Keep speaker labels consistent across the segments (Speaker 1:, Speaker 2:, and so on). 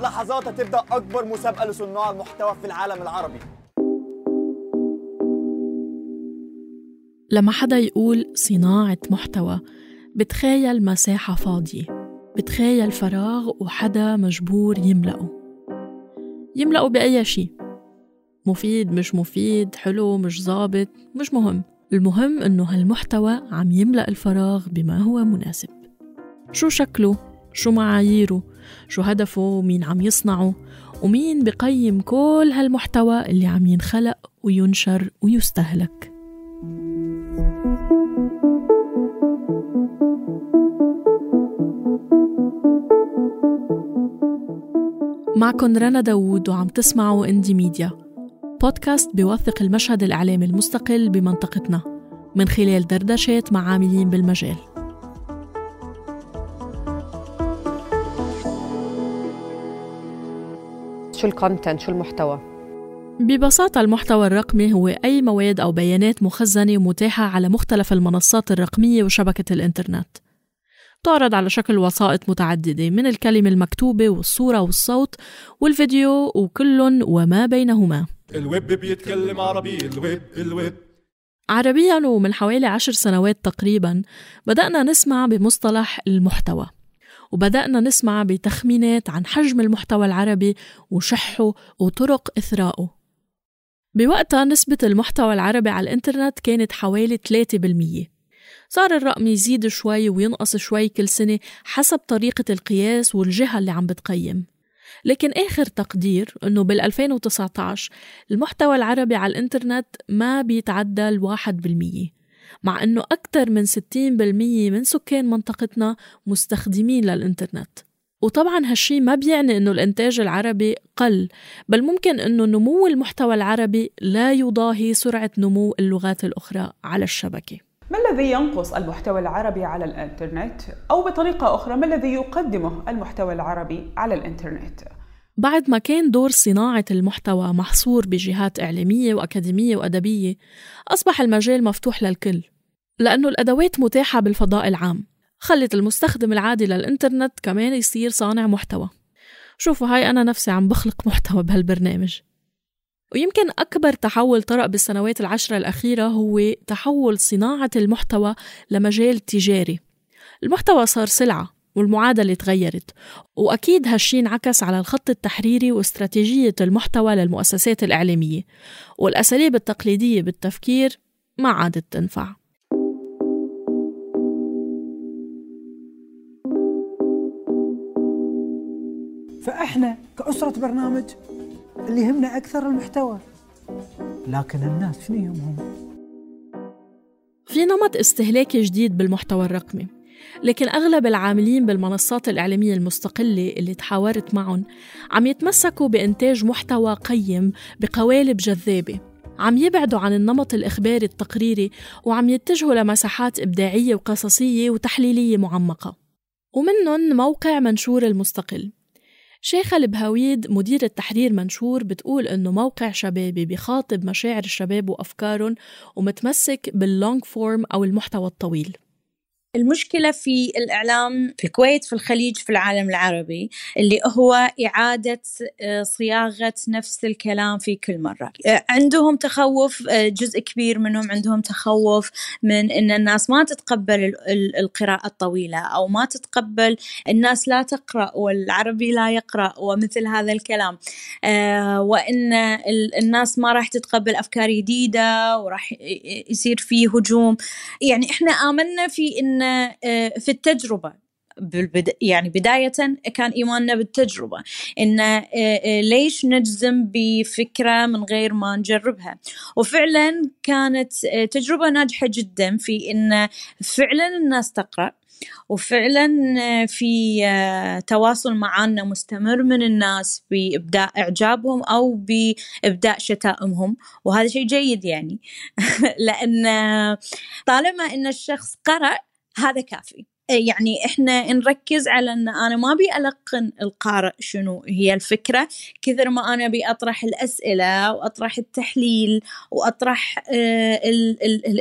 Speaker 1: بعد لحظات هتبدأ أكبر مسابقة لصناع المحتوى في العالم العربي.
Speaker 2: لما حدا يقول صناعة محتوى بتخيل مساحة فاضية بتخيل فراغ وحدا مجبور يملأه. يملأه بأي شيء. مفيد مش مفيد حلو مش ظابط مش مهم. المهم إنه هالمحتوى عم يملأ الفراغ بما هو مناسب. شو شكله؟ شو معاييره؟ شو هدفه مين عم يصنعه ومين بقيم كل هالمحتوى اللي عم ينخلق وينشر ويستهلك. معكن رنا داوود وعم تسمعوا اندي ميديا بودكاست بيوثق المشهد الإعلامي المستقل بمنطقتنا من خلال دردشات مع عاملين بالمجال.
Speaker 3: شو الكونتنت شو المحتوى؟
Speaker 2: ببساطة المحتوى الرقمي هو أي مواد أو بيانات مخزنة ومتاحة على مختلف المنصات الرقمية وشبكة الإنترنت. تعرض على شكل وسائط متعددة من الكلمة المكتوبة والصورة والصوت والفيديو وكل وما بينهما.
Speaker 4: الويب بيتكلم عربي الويب الويب.
Speaker 2: عربيا ومن حوالي عشر سنوات تقريبا بدأنا نسمع بمصطلح المحتوى. وبدأنا نسمع بتخمينات عن حجم المحتوى العربي وشحه وطرق إثراءه بوقتها نسبة المحتوى العربي على الإنترنت كانت حوالي 3% صار الرقم يزيد شوي وينقص شوي كل سنة حسب طريقة القياس والجهة اللي عم بتقيم. لكن آخر تقدير أنه بال 2019 المحتوى العربي على الإنترنت ما بيتعدى الواحد بالمية. مع أنه أكثر من 60% من سكان منطقتنا مستخدمين للإنترنت. وطبعا هالشي ما بيعني إنه الإنتاج العربي قل بل ممكن إنه نمو المحتوى العربي لا يضاهي سرعة نمو اللغات الأخرى على الشبكة.
Speaker 5: ما الذي ينقص المحتوى العربي على الإنترنت؟ أو بطريقة أخرى ما الذي يقدمه المحتوى العربي على الإنترنت؟
Speaker 2: بعد ما كان دور صناعة المحتوى محصور بجهات إعلامية وأكاديمية وأدبية أصبح المجال مفتوح للكل لأنه الأدوات متاحة بالفضاء العام. خلت المستخدم العادي للإنترنت كمان يصير صانع محتوى. شوفوا هاي أنا نفسي عم بخلق محتوى بهالبرنامج. ويمكن أكبر تحول طرأ بالسنوات العشرة الأخيرة هو تحول صناعة المحتوى لمجال تجاري. المحتوى صار سلعة والمعادلة تغيرت. وأكيد هالشي انعكس على الخط التحريري واستراتيجية المحتوى للمؤسسات الإعلامية والأساليب التقليدية بالتفكير ما عادت تنفع.
Speaker 6: فإحنا كأسرة برنامج اللي يهمنا أكثر المحتوى. لكن الناس شنو يهمهم؟
Speaker 2: في نمط استهلاكي جديد بالمحتوى الرقمي. لكن أغلب العاملين بالمنصات الإعلامية المستقلة اللي تحاورت معهم عم يتمسكوا بإنتاج محتوى قيم بقوالب جذابة. عم يبعدوا عن النمط الإخباري التقريري وعم يتجهوا لمساحات إبداعية وقصصية وتحليلية معمقة. ومنهم موقع منشور المستقل. شيخة البهويد مديرة تحرير منشور بتقول إنه موقع شبابي بيخاطب مشاعر الشباب وأفكارهم ومتمسك بال long form أو المحتوى الطويل.
Speaker 7: المشكلة في الإعلام في الكويت في الخليج في العالم العربي اللي هو إعادة آه، صياغة نفس الكلام في كل مرة. آه، عندهم تخوف آه، جزء كبير منهم عندهم تخوف من أن الناس ما تتقبل القراءة الطويلة أو ما تتقبل الناس لا تقرأ والعربي لا يقرأ ومثل هذا الكلام. وأن الناس ما راح تتقبل أفكار جديدة وراح يصير فيه هجوم. يعني إحنا آمنا في أن آه، في التجربة. بالبد... يعني بداية كان إيماننا بالتجربة إن آه، آه، ليش نجزم بفكرة من غير ما نجربها. وفعلا كانت تجربة ناجحة جدا في إن فعلا الناس تقرأ وفعلا في تواصل معنا مستمر من الناس بإبداء إعجابهم أو بإبداء شتائمهم. وهذا شيء جيد يعني. لأن طالما أن الشخص قرأ هذا كافي. يعني إحنا نركز على إن أنا ما أبي ألقن القارئ شنو هي الفكرة. كثر ما أنا أبي أطرح الأسئلة وأطرح التحليل وأطرح آه،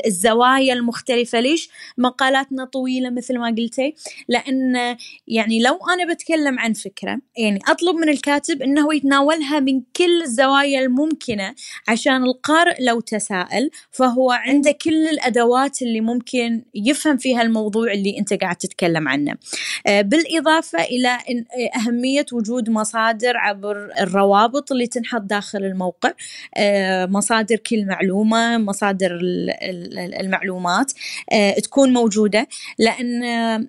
Speaker 7: الزوايا المختلفة ليش مقالاتنا طويلة مثل ما قلتي؟ لأن يعني لو أنا بتكلم عن فكرة يعني أطلب من الكاتب إنه يتناولها من كل الزوايا الممكنة عشان القارئ لو تساءل فهو عنده كل الأدوات اللي ممكن يفهم فيها الموضوع اللي أنت قاعد تتكلم عنه. آه، بالإضافة إلى أهمية وجود مصادر عبر الروابط اللي تنحط داخل الموقع. آه، مصادر كل معلومة مصادر المعلومات آه، تكون موجودة. لأن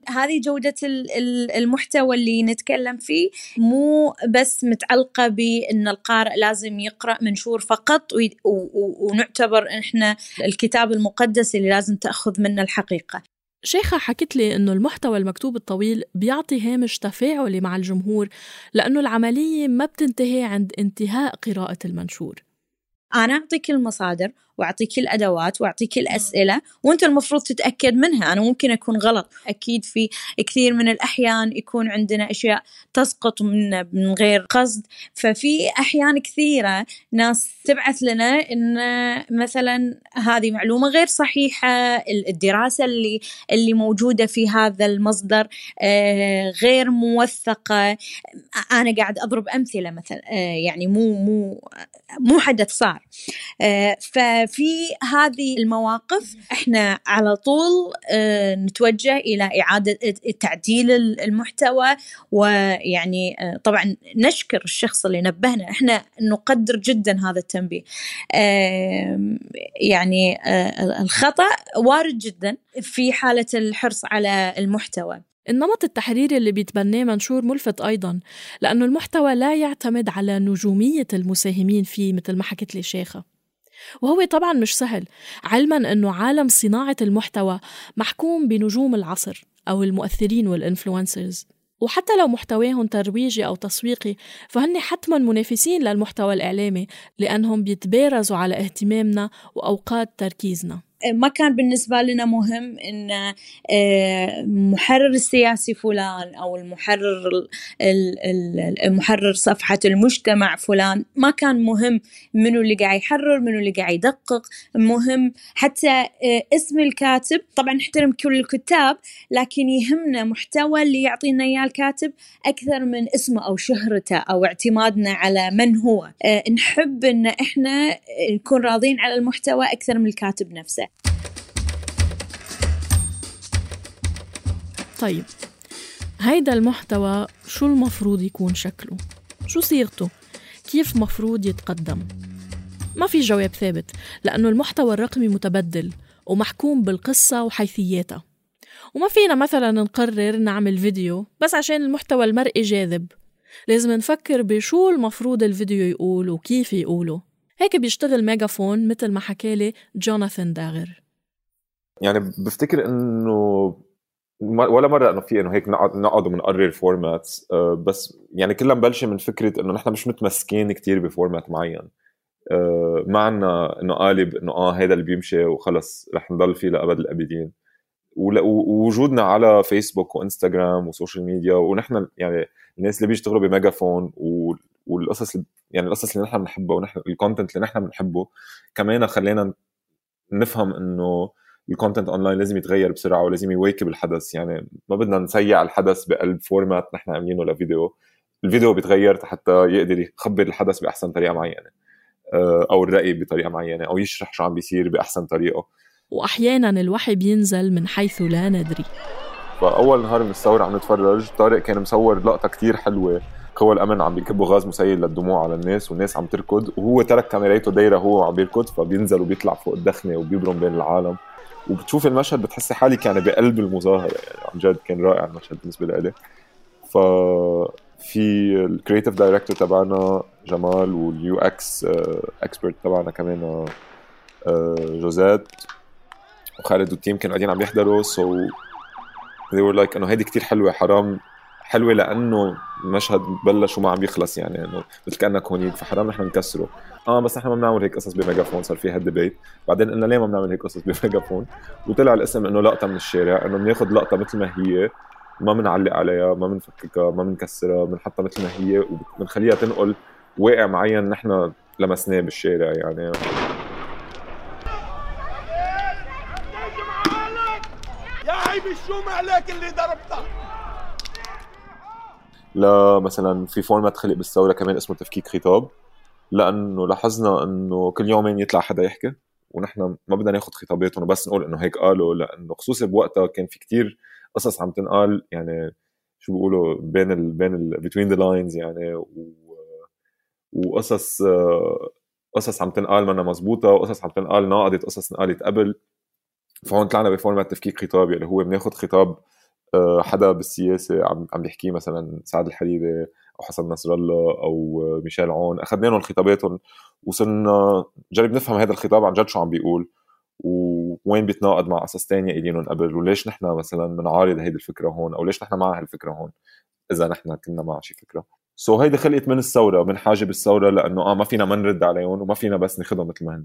Speaker 7: هذه جودة المحتوى اللي نتكلم فيه مو بس متعلقة بأن القارئ لازم يقرأ منشور فقط ونعتبر إحنا الكتاب المقدس اللي لازم تأخذ منه الحقيقة.
Speaker 2: شيخة حكت لي إنه المحتوى المكتوب الطويل بيعطي هامش تفاعلي مع الجمهور لأنه العملية ما بتنتهي عند انتهاء قراءة المنشور.
Speaker 7: أنا أعطيك المصادر وأعطيك الأدوات وأعطيك الأسئلة وأنت المفروض تتأكد منها. أنا ممكن أكون غلط. أكيد في كثير من الأحيان يكون عندنا أشياء تسقط من من غير قصد. ففي أحيان كثيرة ناس تبعث لنا إن مثلا هذه معلومة غير صحيحة الدراسة اللي اللي موجودة في هذا المصدر آه، غير موثقة. أنا قاعد أضرب أمثلة مثلا آه، يعني مو مو مو حدث صار. آه، ف في هذه المواقف إحنا على طول آه، نتوجه إلى إعادة تعديل المحتوى ويعني آه، طبعا نشكر الشخص اللي نبهنا. إحنا نقدر جدا هذا التنبيه. يعني آه، الخطأ وارد جدا في حالة الحرص على المحتوى.
Speaker 2: النمط التحريري اللي بيتبناه منشور ملفت أيضا لأنه المحتوى لا يعتمد على نجومية المساهمين فيه مثل ما حكت لي شيخة وهو طبعا مش سهل. علما أنه عالم صناعة المحتوى محكوم بنجوم العصر أو المؤثرين والإنفلونسرز وحتى لو محتواهم ترويجي أو تسويقي فهن حتما منافسين للمحتوى الإعلامي لأنهم بيتبارزوا على اهتمامنا وأوقات تركيزنا.
Speaker 7: ما كان بالنسبة لنا مهم أن آه، محرر السياسي فلان أو المحرر المحرر صفحة المجتمع فلان ما كان مهم منو اللي قاعد يحرر منو اللي قاعد يدقق. مهم حتى آه، اسم الكاتب. طبعا نحترم كل الكتاب لكن يهمنا محتوى اللي يعطينا إياه الكاتب أكثر من اسمه أو شهرته أو اعتمادنا على من هو. آه، نحب أن إحنا نكون راضين على المحتوى أكثر من الكاتب نفسه.
Speaker 2: طيب هيدا المحتوى شو المفروض يكون شكله؟ شو صيغته؟ كيف مفروض يتقدم؟ ما في جواب ثابت لأنه المحتوى الرقمي متبدل ومحكوم بالقصة وحيثياتها وما فينا مثلا نقرر نعمل فيديو بس عشان المحتوى المرئي جاذب لازم نفكر بشو المفروض الفيديو يقول وكيف يقوله هيك بيشتغل ميجافون مثل ما حكالي جوناثان داغر
Speaker 8: يعني بفتكر إنه ولا مرة إنه في إنه هيك نقعد نقعد ونقرر formats آه، بس يعني كلها مبلشة من فكرة إنه نحن مش متمسكين كتير ب format معين. آه، ما عنا إنه قالب إنه آه هذا اللي بيمشي وخلص رح نضل فيه لأبد الأبدين. ووجودنا على فيسبوك وانستغرام و social media ونحن يعني الناس اللي بيشتغلوا بميجافون والقصص يعني القصص اللي نحن بنحبها ونحن ال content اللي نحن بنحبه كمان خلينا نفهم إنه ال content online لازم يتغير بسرعة ولازم يواكب الحدث. يعني ما بدنا نسيع الحدث بقلب format نحن عاملينه لفيديو. الفيديو بيتغير حتى يقدر يخبر الحدث بأحسن طريقة معينة آه، أو الرأي بطريقة معينة أو يشرح شو عم بيصير بأحسن طريقة.
Speaker 2: واحيانا الوحي بينزل من حيث لا ندري.
Speaker 8: فأول نهار من الثوره عم نتفرج طارق كان مصور لقطة كتير حلوة قوى الأمن عم بيكبوا غاز مسيل للدموع على الناس والناس عم تركض وهو ترك كاميرته دايرة هو عم بيركض فبينزل وبيطلع فوق الدخنة وبيبرم بين العالم. وبتشوف المشهد بتحسي حالك يعني بقلب المظاهره يعني عن جد كان رائع المشهد بالنسبة لي. ف في ال creative director تبعنا جمال وال UX expert تبعنا كمان آه، جوزات وخالد وال team كانوا قاعدين عم يحضروا. so so they were like إنه هيدي كتير حلوة حرام حلوة لأنه مشهد بلش وما عم يخلص يعني إنه مثل كأنك هونيك فحرام نحن نكسره. آه بس نحن ما بنعمل هيك قصص بميجافون صار في هال debate. بعدين قلنا ليه ما بنعمل هيك قصص بميجافون؟ وطلع الاسم إنه لقطة من الشارع إنه بناخذ لقطة مثل ما هي ما بنعلق عليها ما بنفككها ما بنكسرها بنحطها مثل ما هي وبنخليها تنقل واقع معين نحن لمسناه بالشارع يعني.
Speaker 4: يا عيب شو عليك اللي ضربتك.
Speaker 8: لا مثلا في فورمات خلق بالثورة كمان اسمه تفكيك خطاب لأنه لاحظنا إنه كل يومين يطلع حدا يحكي ونحن ما بدنا ناخذ خطاباتهم وبس نقول إنه هيك قالوا لأنه خصوصي بوقتها كان في كتير قصص عم تنقال يعني شو بيقولوا بين ال بين ال between the lines يعني و وقصص قصص عم تنقال منا مزبوطة وقصص عم تنقال ناقضت قصص انقالت قبل فهون طلعنا بفورمات تفكيك خطابي اللي هو بناخذ خطاب حدا بالسياسة عم عم بيحكيه مثلا سعد الحريري أو حسن نصر الله أو ميشيل عون اخذنا لهم خطاباتهم وصرنا نجرب نفهم هذا الخطاب عن جد شو عم بيقول ووين بيتناقض مع قصص ثانية قايلينهم قبل وليش نحن مثلا بنعارض هيدي الفكرة هون أو ليش نحن مع هالفكرة هون إذا نحن كنا مع شي فكرة. سو so هيدي خلقت من الثورة من حاجة بالثوره لأنه آه ما فينا ما نرد عليهم وما فينا بس ناخذهم مثل ما هن.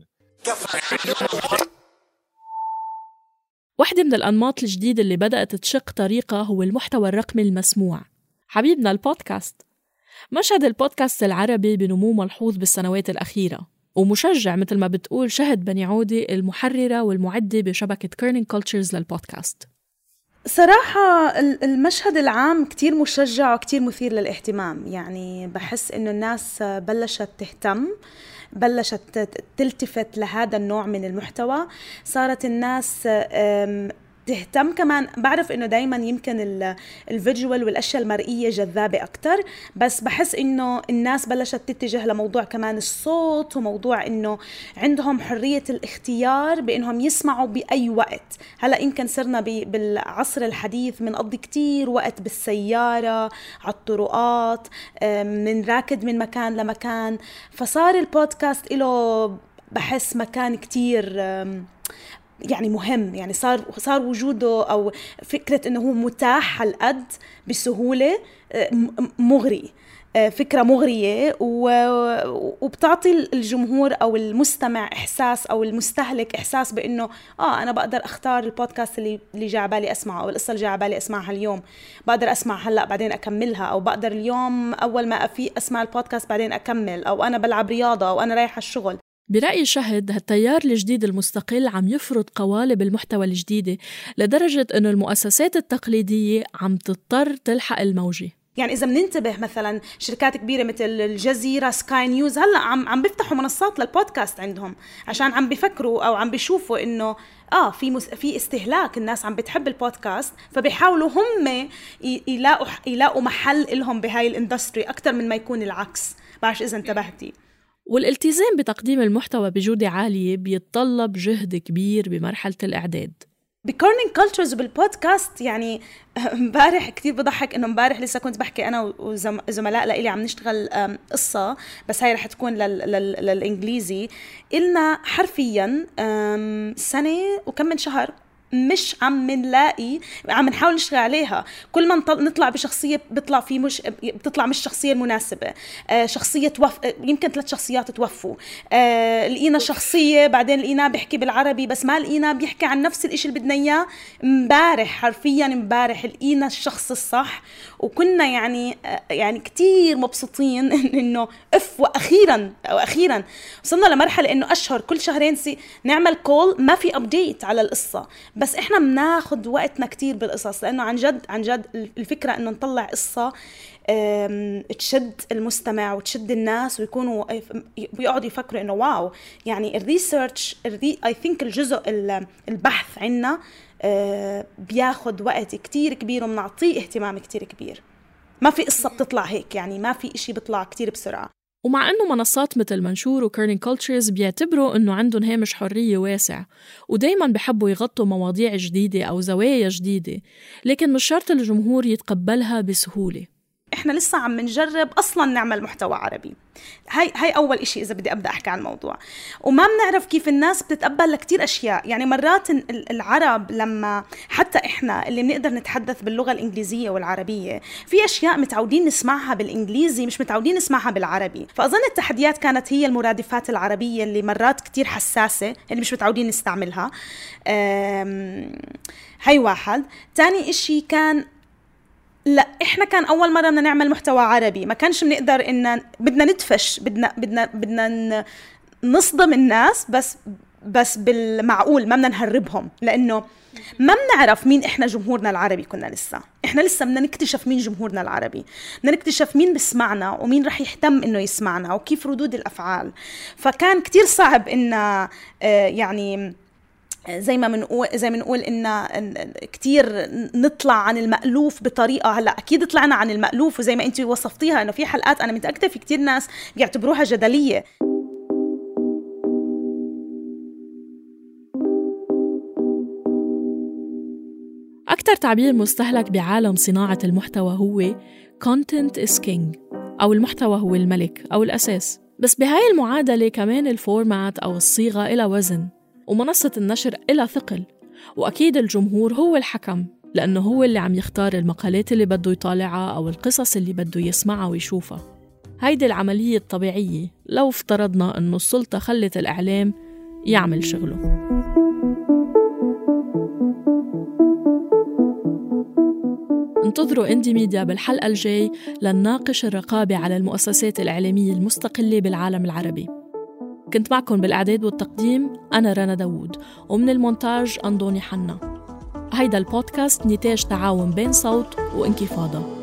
Speaker 2: واحدة من الأنماط الجديدة اللي بدأت تشق طريقها هو المحتوى الرقمي المسموع. حبيبنا البودكاست. مشهد البودكاست العربي بنمو ملحوظ بالسنوات الأخيرة ومشجع مثل ما بتقول شهد بني عودي المحررة والمعدة بشبكة Kerning Cultures للبودكاست.
Speaker 9: صراحة المشهد العام كتير مشجع وكتير مثير للاهتمام. يعني بحس إنه الناس بلشت تهتم بلشت تلتفت لهذا النوع من المحتوى. صارت الناس تهتم كمان. بعرف إنه دائما يمكن ال visual والأشياء المرئية جذابة أكثر بس بحس إنه الناس بلشت تتجه لموضوع كمان الصوت وموضوع إنه عندهم حرية الاختيار بإنهم يسمعوا بأي وقت. هلا يمكن صرنا بالعصر الحديث بنقضي كتير وقت بالسيارة على الطرقات من راكد من مكان لمكان. فصار البودكاست له بحس مكان كتير يعني مهم يعني صار صار وجوده أو فكرة إنه هو متاح هالقد بسهولة آه، مغري آه، فكرة مغرية وبتعطي الجمهور أو المستمع إحساس أو المستهلك إحساس بإنه آه أنا بقدر أختار البودكاست اللي اللي جاي على بالي أسمعه أو القصة اللي جاي على بالي أسمعها اليوم. بقدر أسمع هلأ بعدين أكملها أو بقدر اليوم أول ما أفيق أسمع البودكاست بعدين أكمل أو أنا بلعب رياضة أو أنا رايحه الشغل.
Speaker 2: برأي شهد هالتيار الجديد المستقل عم يفرض قوالب المحتوى الجديدة لدرجة أنه المؤسسات التقليدية عم تضطر تلحق الموجة.
Speaker 9: يعني إذا بننتبه مثلا شركات كبيرة مثل الجزيرة سكاي نيوز هلأ عم عم بيفتحوا منصات للبودكاست عندهم عشان عم بيفكروا أو عم بيشوفوا إنه آه في مس... في استهلاك الناس عم بتحب البودكاست فبيحاولوا هم يلاقوا يلاقوا محل لهم بهاي ال industry أكثر من ما يكون العكس. بعرف إذا انتبهتي.
Speaker 2: والالتزام بتقديم المحتوى بجودة عالية بيتطلب جهد كبير بمرحلة الإعداد.
Speaker 9: ب Kerning Cultures بالبودكاست يعني امبارح كثير بضحك إنه امبارح لسه كنت بحكي أنا وزملاء لإلي عم نشتغل قصة بس هاي رح تكون لل لل للإنجليزي. إلنا حرفيا سنة وكم من شهر مش عم نلاقي عم نحاول نشتغل عليها. كل ما نطلع بشخصية بيطلع في مش بتطلع مش الشخصيه المناسبة. آه شخصية توف يمكن ثلاث شخصيات توفوا. آه لقينا شخصية بعدين لقيناه بيحكي بالعربي بس ما لقيناه بيحكي عن نفس الشيء اللي بدنا إياه امبارح حرفيا امبارح لقينا الشخص الصح. وكنا يعني آه يعني كثير مبسوطين إنه أف وأخيرا وأخيرا وصلنا لمرحلة إنه أشهر كل شهرين نعمل call ما في update على القصة. بس إحنا بناخذ وقتنا كتير بالقصص لأنه عن جد عن جد الفكرة إنه نطلع قصة تشد المستمع وتشد الناس ويكونوا ويقعدوا يفكروا إنه واو. يعني ال research I think الجزء البحث عنا بياخذ وقت كتير كبير وبنعطيه اهتمام كتير كبير. ما في قصة بتطلع هيك يعني ما في إشي بيطلع كتير بسرعة.
Speaker 2: ومع أنه منصات مثل منشور وKerning Cultures بيعتبروا أنه عندهم هامش حرية واسع ودايما بحبوا يغطوا مواضيع جديدة أو زوايا جديدة لكن مش شرط الجمهور يتقبلها بسهولة.
Speaker 9: إحنا لسه عم نجرب أصلا نعمل محتوى عربي. هاي هاي أول إشي إذا بدي أبدأ أحكي عن الموضوع. وما بنعرف كيف الناس بتتقبل لكتير أشياء. يعني مرات العرب لما حتى إحنا اللي بنقدر نتحدث باللغة الإنجليزية والعربية في أشياء متعودين نسمعها بالإنجليزي مش متعودين نسمعها بالعربي. فأظن التحديات كانت هي المرادفات العربية اللي مرات كتير حساسة اللي مش متعودين نستعملها. هاي واحد. تاني إشي كان لا إحنا كان أول مرة بدنا نعمل محتوى عربي. ما كانش بنقدر إن بدنا ندفش بدنا بدنا بدنا نصدم الناس بس بس بالمعقول ما بدنا نهربهم. لأنه ما بنعرف مين إحنا جمهورنا العربي كنا لسه. إحنا لسه بدنا نكتشف مين جمهورنا العربي. بدنا نكتشف مين بسمعنا ومين رح يهتم إنه يسمعنا وكيف ردود الأفعال. فكان كتير صعب إن آه، يعني زي ما بنقول زي ما بنقول إن كثير نطلع عن المألوف بطريقة. هلأ أكيد طلعنا عن المألوف وزي ما انت وصفتيها إنه في حلقات أنا متأكدة في كثير ناس بيعتبروها جدلية.
Speaker 2: أكثر تعبير مستهلك بعالم صناعة المحتوى هو content is king أو المحتوى هو الملك أو الأساس. بس بهاي المعادلة كمان الفورمات أو الصيغة إلى وزن. ومنصة النشر إلها ثقل. وأكيد الجمهور هو الحكم لأنه هو اللي عم يختار المقالات اللي بده يطالعها أو القصص اللي بده يسمعها ويشوفها. هيدي العملية الطبيعية. لو افترضنا أنه السلطة خلت الإعلام يعمل شغله. انتظروا إندي ميديا بالحلقة الجاي لنناقش الرقابة على المؤسسات الإعلامية المستقلة بالعالم العربي. كنت معكم بالإعداد والتقديم أنا رنا داوود ومن المونتاج أندوني حنا. هيدا البودكاست نتاج تعاون بين صوت وانكفاضة.